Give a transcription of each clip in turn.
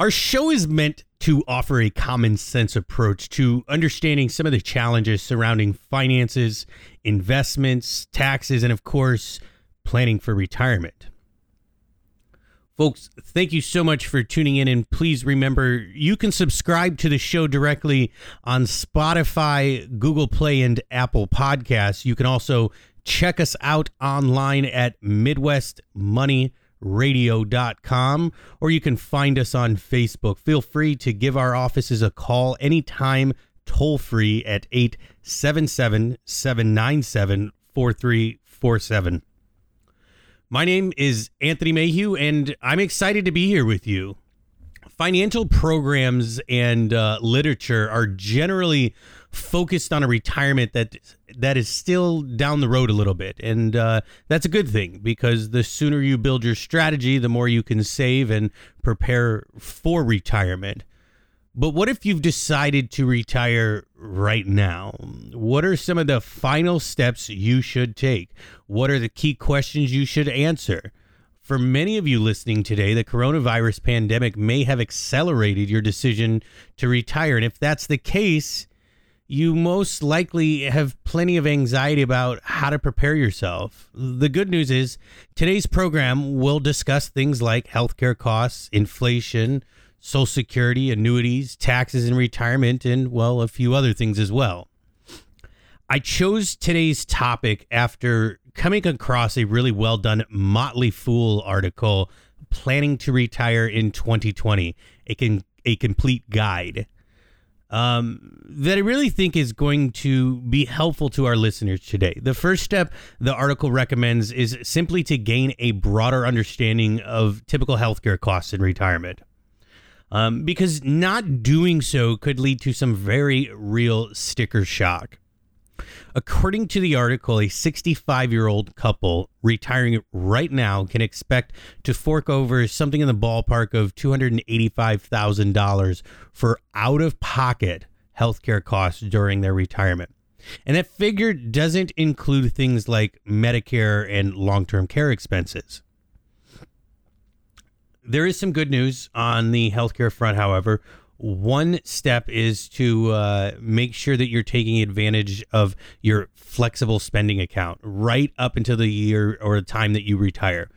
Our show is meant to offer a common sense approach to understanding some of the challenges surrounding finances, investments, taxes, and of course, planning for retirement. Folks, thank you so much for tuning in. And please remember, you can subscribe to the show directly on Spotify, Google Play, and Apple Podcasts. You can also check us out online at MidwestMoneyRadio.com or you can find us on Facebook. Feel free to give our offices a call anytime, toll free at 877 797 4347. My name is Anthony Mayhew, and I'm excited to be here with you. Financial programs and uh, literature are generally focused on a retirement that that is still down the road a little bit, and uh, that's a good thing because the sooner you build your strategy, the more you can save and prepare for retirement. But what if you've decided to retire right now? What are some of the final steps you should take? What are the key questions you should answer? For many of you listening today, the coronavirus pandemic may have accelerated your decision to retire. And if that's the case, you most likely have plenty of anxiety about how to prepare yourself. The good news is today's program will discuss things like healthcare costs, inflation, Social Security, annuities, taxes, and retirement, and, well, a few other things as well. I chose today's topic after coming across a really well done Motley Fool article, Planning to Retire in 2020, a, con- a complete guide. Um, that I really think is going to be helpful to our listeners today. The first step the article recommends is simply to gain a broader understanding of typical healthcare costs in retirement um, because not doing so could lead to some very real sticker shock. According to the article, a 65 year old couple retiring right now can expect to fork over something in the ballpark of $285,000 for out of pocket healthcare costs during their retirement. And that figure doesn't include things like Medicare and long term care expenses. There is some good news on the healthcare front, however. One step is to uh, make sure that you're taking advantage of your flexible spending account right up until the year or the time that you retire.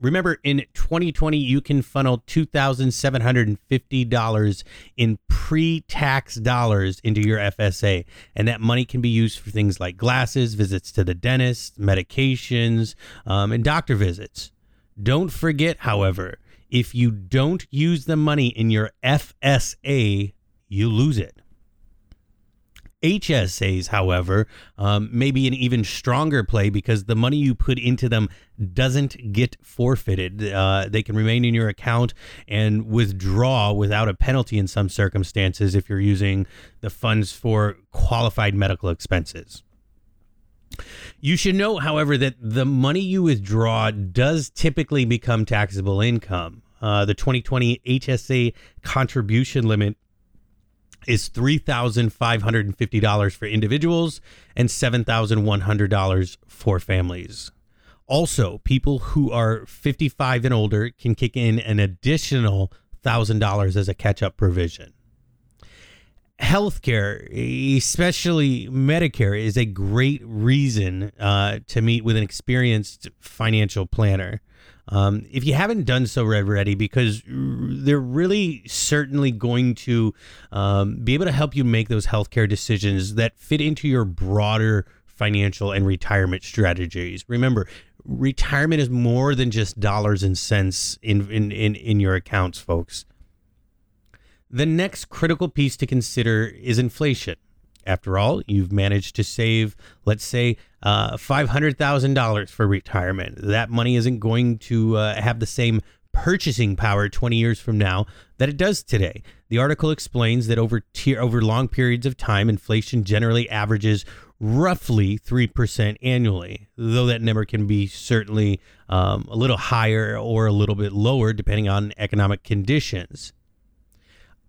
Remember, in 2020, you can funnel $2,750 in pre tax dollars into your FSA. And that money can be used for things like glasses, visits to the dentist, medications, um, and doctor visits. Don't forget, however, if you don't use the money in your FSA, you lose it. HSAs, however, um, may be an even stronger play because the money you put into them doesn't get forfeited. Uh, they can remain in your account and withdraw without a penalty in some circumstances if you're using the funds for qualified medical expenses. You should know, however, that the money you withdraw does typically become taxable income. Uh, the 2020 HSA contribution limit is $3,550 for individuals and $7,100 for families. Also, people who are 55 and older can kick in an additional $1,000 as a catch up provision. Healthcare, especially Medicare, is a great reason uh, to meet with an experienced financial planner. Um, if you haven't done so already, because they're really certainly going to um, be able to help you make those healthcare decisions that fit into your broader financial and retirement strategies. Remember, retirement is more than just dollars and cents in, in, in, in your accounts, folks. The next critical piece to consider is inflation. After all, you've managed to save, let's say, uh, $500,000 for retirement. That money isn't going to uh, have the same purchasing power 20 years from now that it does today. The article explains that over tier, over long periods of time, inflation generally averages roughly 3% annually, though that number can be certainly um, a little higher or a little bit lower depending on economic conditions.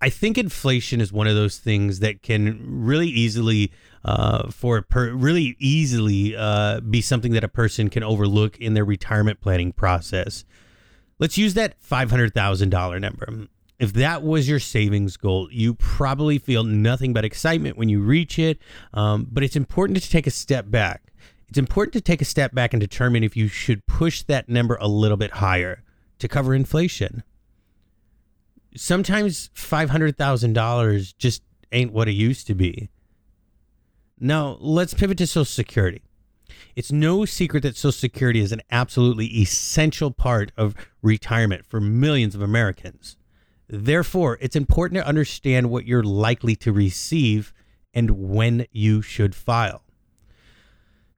I think inflation is one of those things that can really easily, uh, for per, really easily, uh, be something that a person can overlook in their retirement planning process. Let's use that five hundred thousand dollar number. If that was your savings goal, you probably feel nothing but excitement when you reach it. Um, but it's important to take a step back. It's important to take a step back and determine if you should push that number a little bit higher to cover inflation sometimes $500,000 just ain't what it used to be. Now, let's pivot to Social Security. It's no secret that Social Security is an absolutely essential part of retirement for millions of Americans. Therefore, it's important to understand what you're likely to receive and when you should file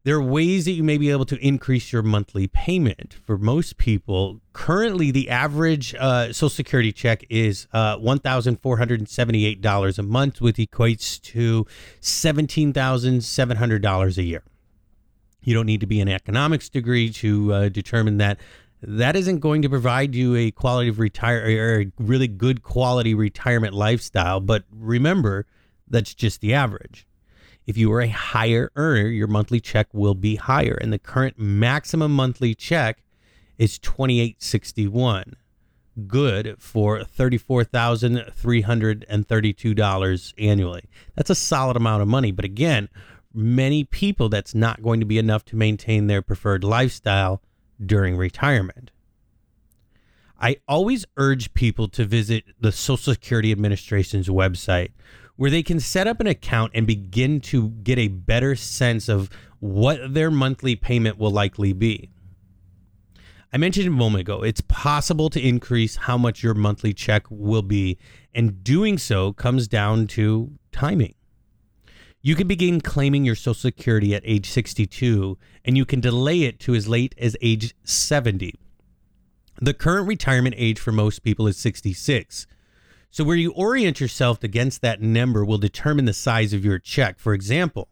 there are ways that you may be able to increase your monthly payment. For most people, currently the average uh, Social Security check is uh, $1,478 a month, which equates to $17,700 a year. You don't need to be an economics degree to uh, determine that that isn't going to provide you a quality of retire or a really good quality retirement lifestyle. But remember, that's just the average. If you are a higher earner, your monthly check will be higher. And the current maximum monthly check is 2861 good for $34,332 annually. That's a solid amount of money. But again, many people, that's not going to be enough to maintain their preferred lifestyle during retirement. I always urge people to visit the Social Security Administration's website where they can set up an account and begin to get a better sense of what their monthly payment will likely be. I mentioned a moment ago, it's possible to increase how much your monthly check will be, and doing so comes down to timing. You can begin claiming your Social Security at age 62, and you can delay it to as late as age 70. The current retirement age for most people is 66. So, where you orient yourself against that number will determine the size of your check. For example,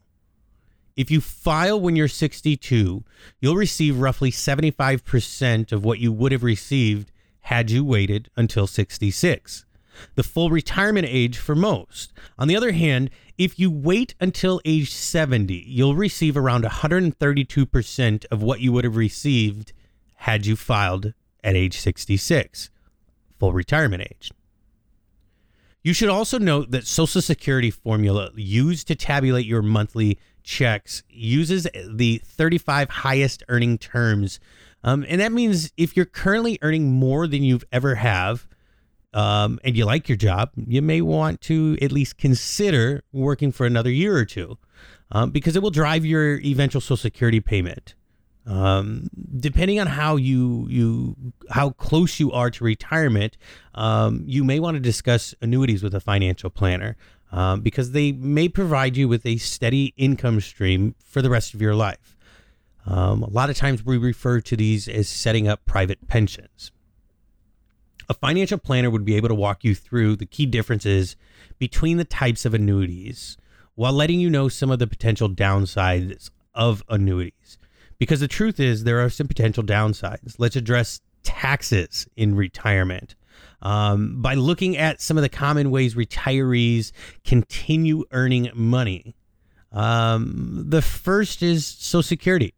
if you file when you're 62, you'll receive roughly 75% of what you would have received had you waited until 66, the full retirement age for most. On the other hand, if you wait until age 70, you'll receive around 132% of what you would have received had you filed at age 66, full retirement age. You should also note that Social Security formula used to tabulate your monthly checks uses the 35 highest earning terms. Um, and that means if you're currently earning more than you've ever have, um, and you like your job, you may want to at least consider working for another year or two um, because it will drive your eventual Social Security payment. Um, depending on how you you how close you are to retirement, um, you may want to discuss annuities with a financial planner um, because they may provide you with a steady income stream for the rest of your life. Um, a lot of times we refer to these as setting up private pensions. A financial planner would be able to walk you through the key differences between the types of annuities while letting you know some of the potential downsides of annuities. Because the truth is, there are some potential downsides. Let's address taxes in retirement. Um, by looking at some of the common ways retirees continue earning money. Um, the first is Social Security.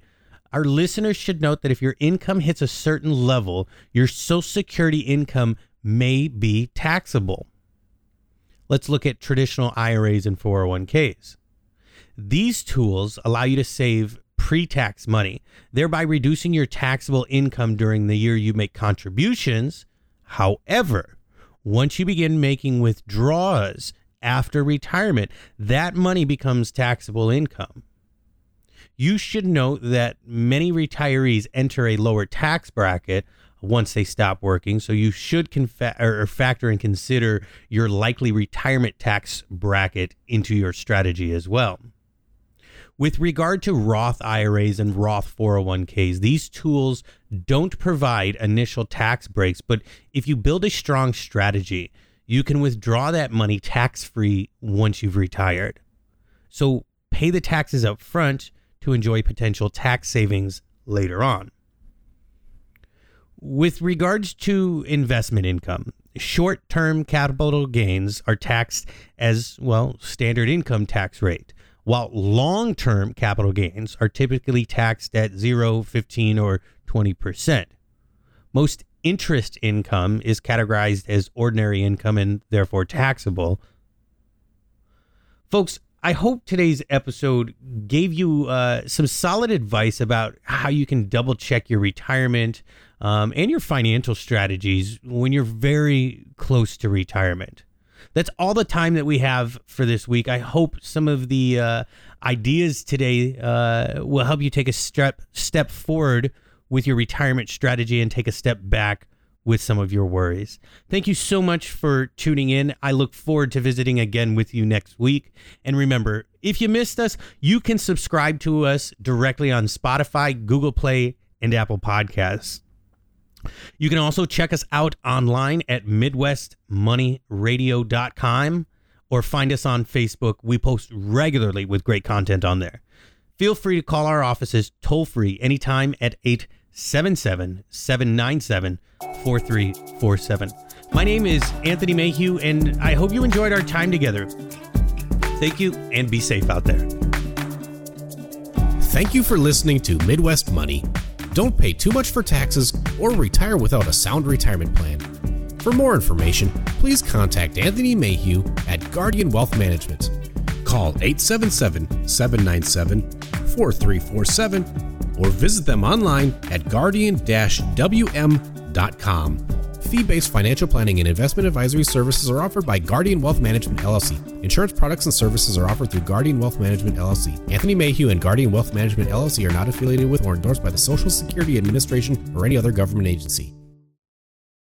Our listeners should note that if your income hits a certain level, your Social Security income may be taxable. Let's look at traditional IRAs and 401ks. These tools allow you to save pre tax money, thereby reducing your taxable income during the year you make contributions. However, once you begin making withdrawals after retirement, that money becomes taxable income. you should note that many retirees enter a lower tax bracket once they stop working. So you should confa- or factor and consider your likely retirement tax bracket into your strategy as well. With regard to Roth IRAs and Roth 401ks, these tools don't provide initial tax breaks, but if you build a strong strategy, you can withdraw that money tax free once you've retired. So pay the taxes up front to enjoy potential tax savings later on. With regards to investment income, short term capital gains are taxed as, well, standard income tax rate, while long term capital gains are typically taxed at 0, 15, or 20%. Most interest income is categorized as ordinary income and therefore taxable. Folks, I hope today's episode gave you uh, some solid advice about how you can double check your retirement um, and your financial strategies when you're very close to retirement. That's all the time that we have for this week. I hope some of the uh, ideas today uh, will help you take a step step forward with your retirement strategy and take a step back with some of your worries. Thank you so much for tuning in. I look forward to visiting again with you next week. And remember, if you missed us, you can subscribe to us directly on Spotify, Google Play, and Apple Podcasts. You can also check us out online at MidwestMoneyRadio.com or find us on Facebook. We post regularly with great content on there. Feel free to call our offices toll free anytime at 877 797 4347. My name is Anthony Mayhew, and I hope you enjoyed our time together. Thank you, and be safe out there. Thank you for listening to Midwest Money. Don't pay too much for taxes or retire without a sound retirement plan. For more information, please contact Anthony Mayhew at Guardian Wealth Management. Call 877 797 4347 or visit them online at guardian wm.com Fee based financial planning and investment advisory services are offered by Guardian Wealth Management LLC. Insurance products and services are offered through Guardian Wealth Management LLC. Anthony Mayhew and Guardian Wealth Management LLC are not affiliated with or endorsed by the Social Security Administration or any other government agency.